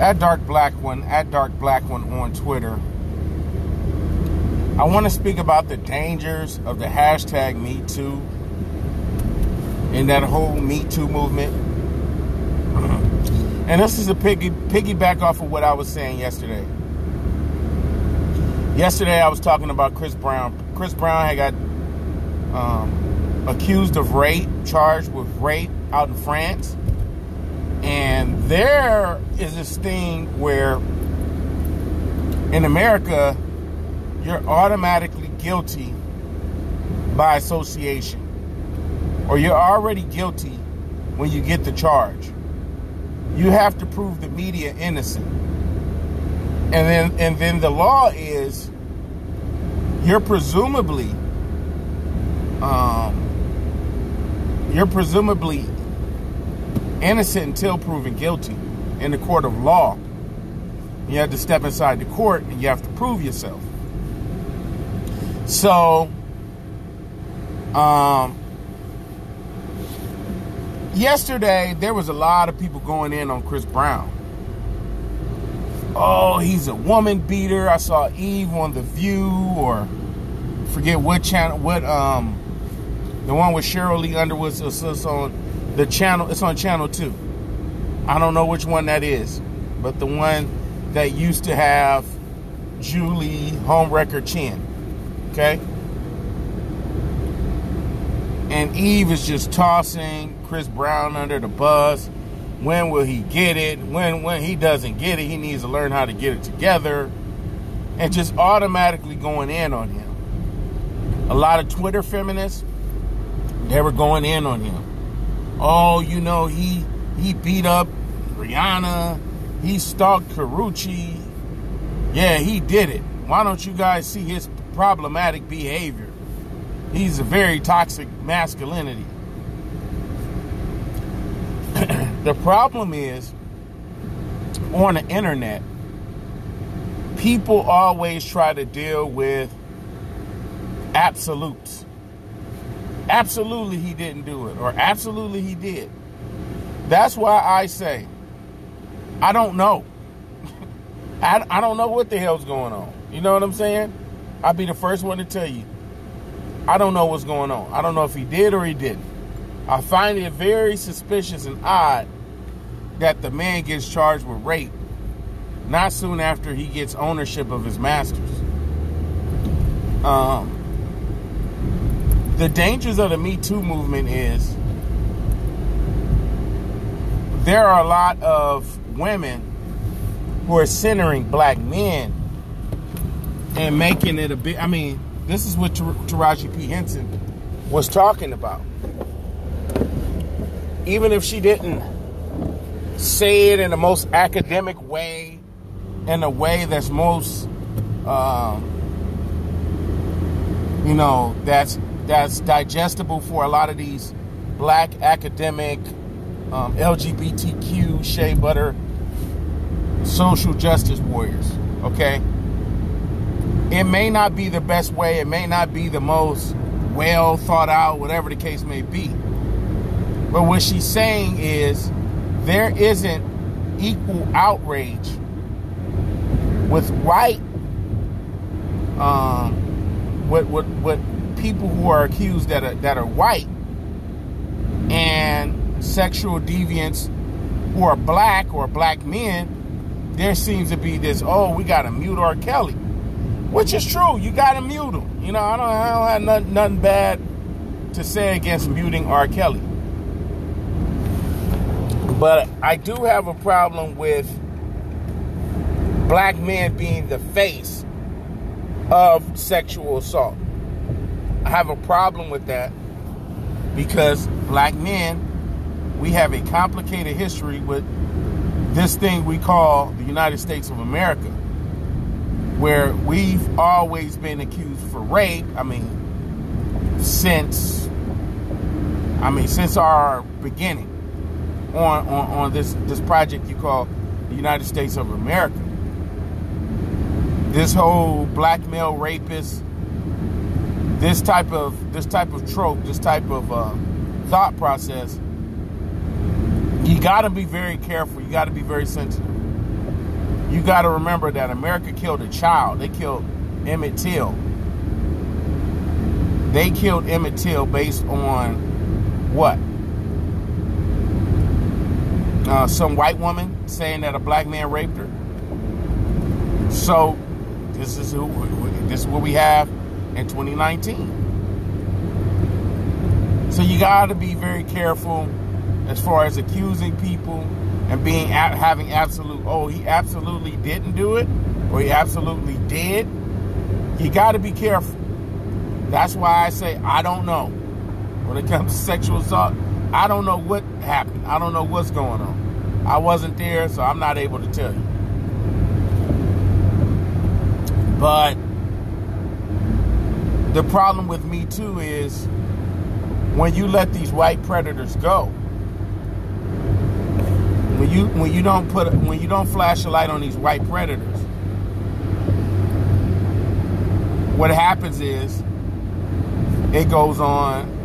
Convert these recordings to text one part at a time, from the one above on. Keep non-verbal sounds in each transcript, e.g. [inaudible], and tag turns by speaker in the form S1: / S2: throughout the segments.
S1: at Dark Black One, at Dark Black One on Twitter. I want to speak about the dangers of the hashtag Me Too and that whole Me Too movement. [clears throat] And this is a piggy piggyback off of what I was saying yesterday. Yesterday I was talking about Chris Brown. Chris Brown had got um, accused of rape, charged with rape out in France. And there is this thing where in America, you're automatically guilty by association, or you're already guilty when you get the charge. You have to prove the media innocent. And then and then the law is you're presumably um, you're presumably innocent until proven guilty in the court of law. You have to step inside the court and you have to prove yourself. So, um, yesterday there was a lot of people going in on Chris Brown. Oh, he's a woman beater. I saw Eve on The View or forget what channel, what um, the one with Sheryl Lee Underwood. So, so on the channel. It's on channel two. I don't know which one that is, but the one that used to have Julie Homewrecker Chen. Okay? And Eve is just tossing Chris Brown under the bus. When will he get it? When when he doesn't get it, he needs to learn how to get it together. And just automatically going in on him. A lot of Twitter feminists, they were going in on him. Oh, you know, he he beat up Rihanna, he stalked Karrueche. Yeah, he did it. Why don't you guys see his problematic behavior? He's a very toxic masculinity. [clears throat] the problem is on the internet, people always try to deal with absolutes. Absolutely, he didn't do it, or absolutely, he did. That's why I say, I don't know. [laughs] I, I don't know what the hell's going on. You know what I'm saying? I'll be the first one to tell you. I don't know what's going on. I don't know if he did or he didn't. I find it very suspicious and odd that the man gets charged with rape not soon after he gets ownership of his masters. Um, the dangers of the Me Too movement is there are a lot of women who are centering black men and making it a bit. I mean, this is what Taraji P. Henson was talking about. Even if she didn't say it in the most academic way, in a way that's most, um, you know, that's that's digestible for a lot of these black academic um, LGBTQ shea butter social justice warriors. Okay, it may not be the best way. It may not be the most well thought out, whatever the case may be. But what she's saying is there isn't equal outrage with white um what what what people who are accused that are that are white and sexual deviants who are black or black men, there seems to be this, oh, we got to mute R. Kelly. Which is true. You got to mute him. You know, I don't, I don't have nothing, nothing bad to say against muting R. Kelly. But I do have a problem with black men being the face of sexual assault. I have a problem with that because black men, we have a complicated history with this thing we call the United States of America, where we've always been accused for rape. I mean, since I mean since our beginning on on, on this this project you call the United States of America. This whole black male rapist this type of this type of trope, this type of uh, thought process, you got to be very careful. You got to be very sensitive you got to remember that America killed a child. They killed Emmett Till. They killed Emmett Till based on what? Uh, some white woman saying that a black man raped her. So this is who this is what we have in 2019. So you got to be very careful as far as accusing people and being at having absolute oh he absolutely didn't do it or he absolutely did. You got to be careful. That's why I say I don't know when it comes to sexual assault. I don't know what happened. I don't know what's going on. I wasn't there, so I'm not able to tell you. But the problem with me too is when you let these white predators go, when you when you don't put when you don't flash a light on these white predators, what happens is it goes on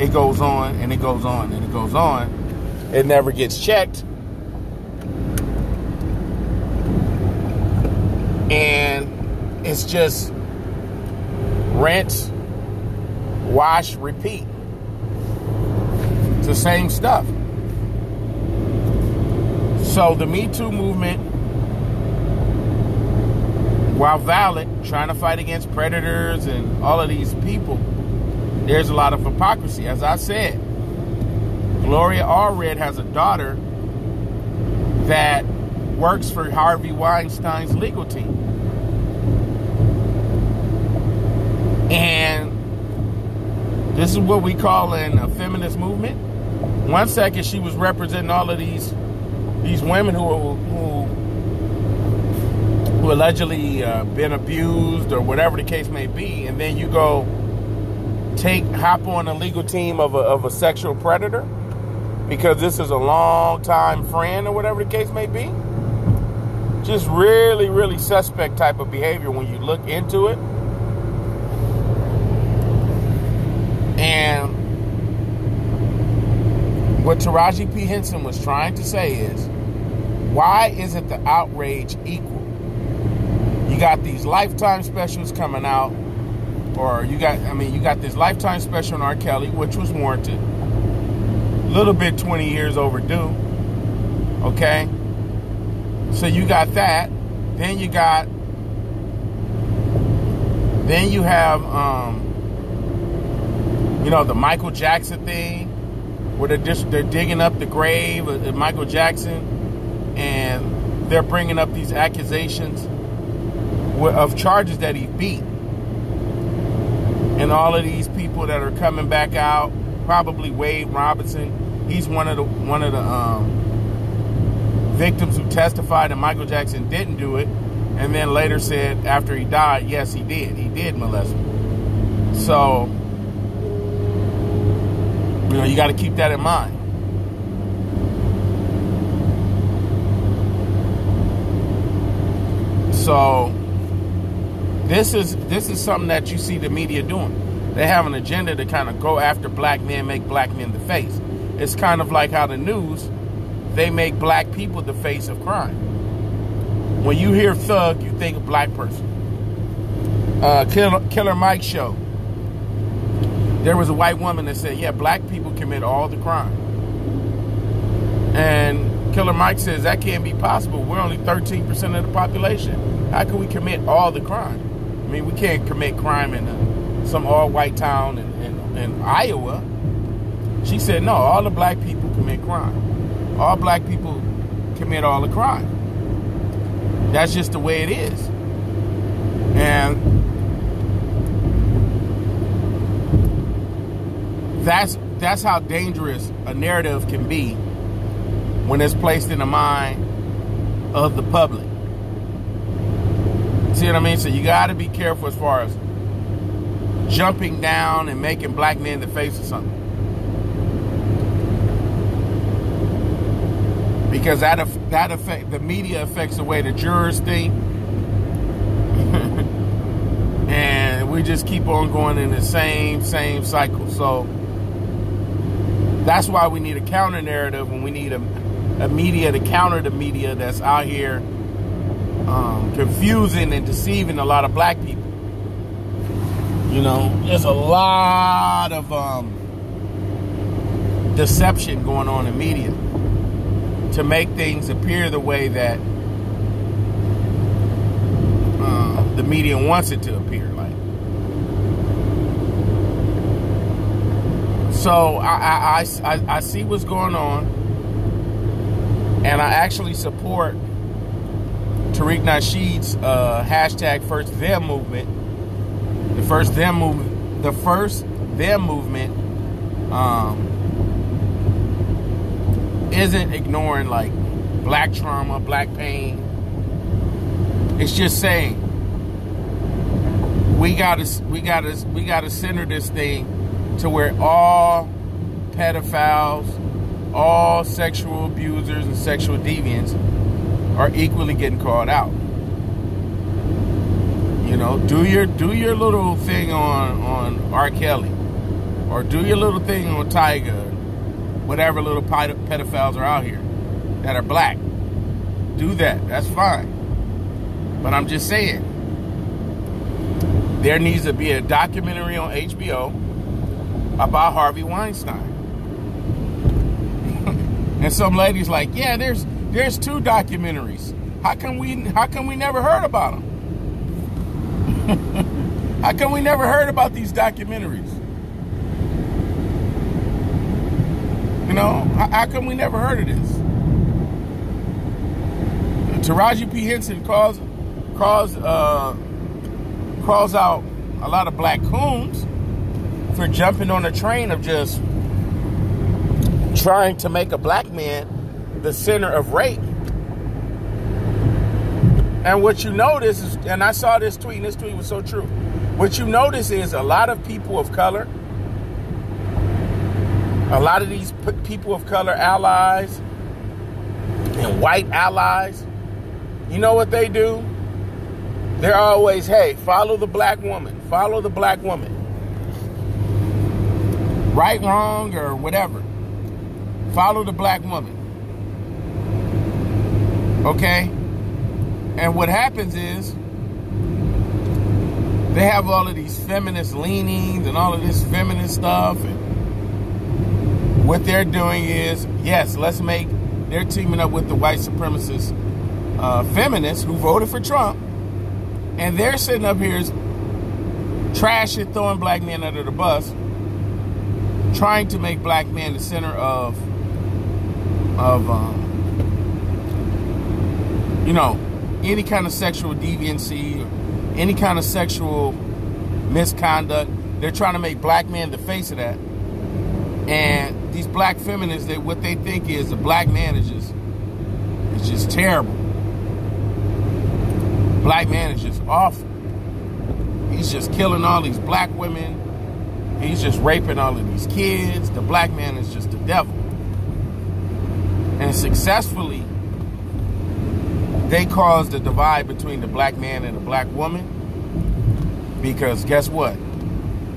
S1: it goes on and it goes on and it goes on. It never gets checked. And it's just rinse, wash, repeat. It's the same stuff. So the Me Too movement, while valid, trying to fight against predators and all of these people, there's a lot of hypocrisy. As I said, Gloria Allred has a daughter that works for Harvey Weinstein's legal team. And this is what we call in a feminist movement. One second she was representing all of these these women who who, who allegedly uh, been abused or whatever the case may be, and then you go take hop on a legal team of a, of a sexual predator because this is a long time friend or whatever the case may be. Just really, really suspect type of behavior when you look into it. And what Taraji P. Henson was trying to say is why isn't the outrage equal? You got these lifetime specials coming out or you got I mean you got this lifetime special on R. Kelly, which was warranted. A little bit 20 years overdue. Okay? So you got that. Then you got then you have um you know the Michael Jackson thing where they're just they're digging up the grave of Michael Jackson and they're bringing up these accusations of charges that he beat and all of these people that are coming back out, probably Wade Robinson. He's one of the one of the um, victims who testified that Michael Jackson didn't do it, and then later said after he died, yes, he did. He did molest me. So you know you got to keep that in mind. So this is this is something that you see the media doing. They have an agenda to kind of go after black men, make black men the face. It's kind of like how the news they make black people the face of crime. When you hear thug, you think of black person. Uh, Killer, Killer Mike show. There was a white woman that said, "Yeah, black people commit all the crime." And Killer Mike says that can't be possible. We're only 13% of the population. How can we commit all the crime? I mean, we can't commit crime in a, some all-white town in, in, in Iowa. She said, no, all the black people commit crime. All black people commit all the crime. That's just the way it is. And that's that's how dangerous a narrative can be when it's placed in the mind of the public. See what I mean? So you got to be careful as far as jumping down and making black men the face of something. Because that that affect the media affects the way the jurors think, [laughs] and we just keep on going in the same same cycle. So that's why we need a counter narrative, and we need a, a media to counter the media that's out here um, confusing and deceiving a lot of black people. You know, there's a lot of um, deception going on in media to make things appear the way that uh, the media wants it to appear like. So I, I, I, I see what's going on, and I actually support Tariq Nasheed's uh, hashtag First Them movement. The First Them movement, the First Them movement, um, isn't ignoring like black trauma, black pain. It's just saying we gotta we gotta we gotta center this thing to where all pedophiles, all sexual abusers and sexual deviants are equally getting called out. You know, do your do your little thing on on R. Kelly, or do your little thing on Tyga, whatever little pedophiles are out here that are black. Do that. That's fine. But I'm just saying, there needs to be a documentary on HBO about Harvey Weinstein. [laughs] and some ladies like, yeah, there's there's two documentaries. How come we how come we never heard about them? [laughs] how come we never heard about these documentaries? You know, how, how come we never heard of this? Taraji P. Henson calls calls uh, calls out a lot of black coons for jumping on a train of just trying to make a black man the center of rape. And what you notice is, and I saw this tweet, and this tweet was so true. What you notice is a lot of people of color a lot of these people of color allies and white allies, you know what they do? They're always, hey, follow the black woman, follow the black woman. Right, wrong, or whatever. Follow the black woman. Okay? And what happens is they have all of these feminist leanings and all of this feminist stuff and what they're doing is, yes, let's make, they're teaming up with the white supremacist uh, feminists who voted for Trump. And they're sitting up here trashing, throwing black men under the bus, trying to make black men the center of, of um, you know, any kind of sexual deviancy, any kind of sexual misconduct. They're trying to make black men the face of that. And these black feminists, they what they think is a black man is just it's just terrible. Black man is just awful. He's just killing all these black women. He's just raping all of these kids. The black man is just the devil. And successfully, they caused the divide between the black man and the black woman. Because guess what?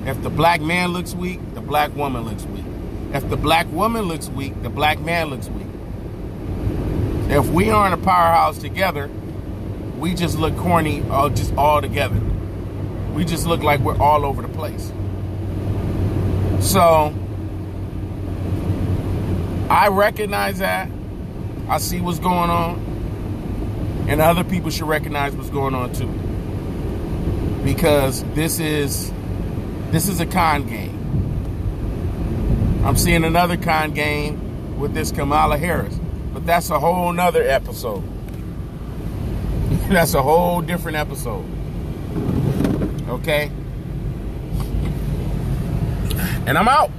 S1: If the black man looks weak, the black woman looks weak. If the black woman looks weak, the black man looks weak. If we aren't a powerhouse together, we just look corny all just all together. We just look like we're all over the place. So I recognize that. I see what's going on. And other people should recognize what's going on too. Because this is this is a con game. I'm seeing another con game with this Kamala Harris. But that's a whole nother episode. [laughs] that's a whole different episode. Okay? And I'm out.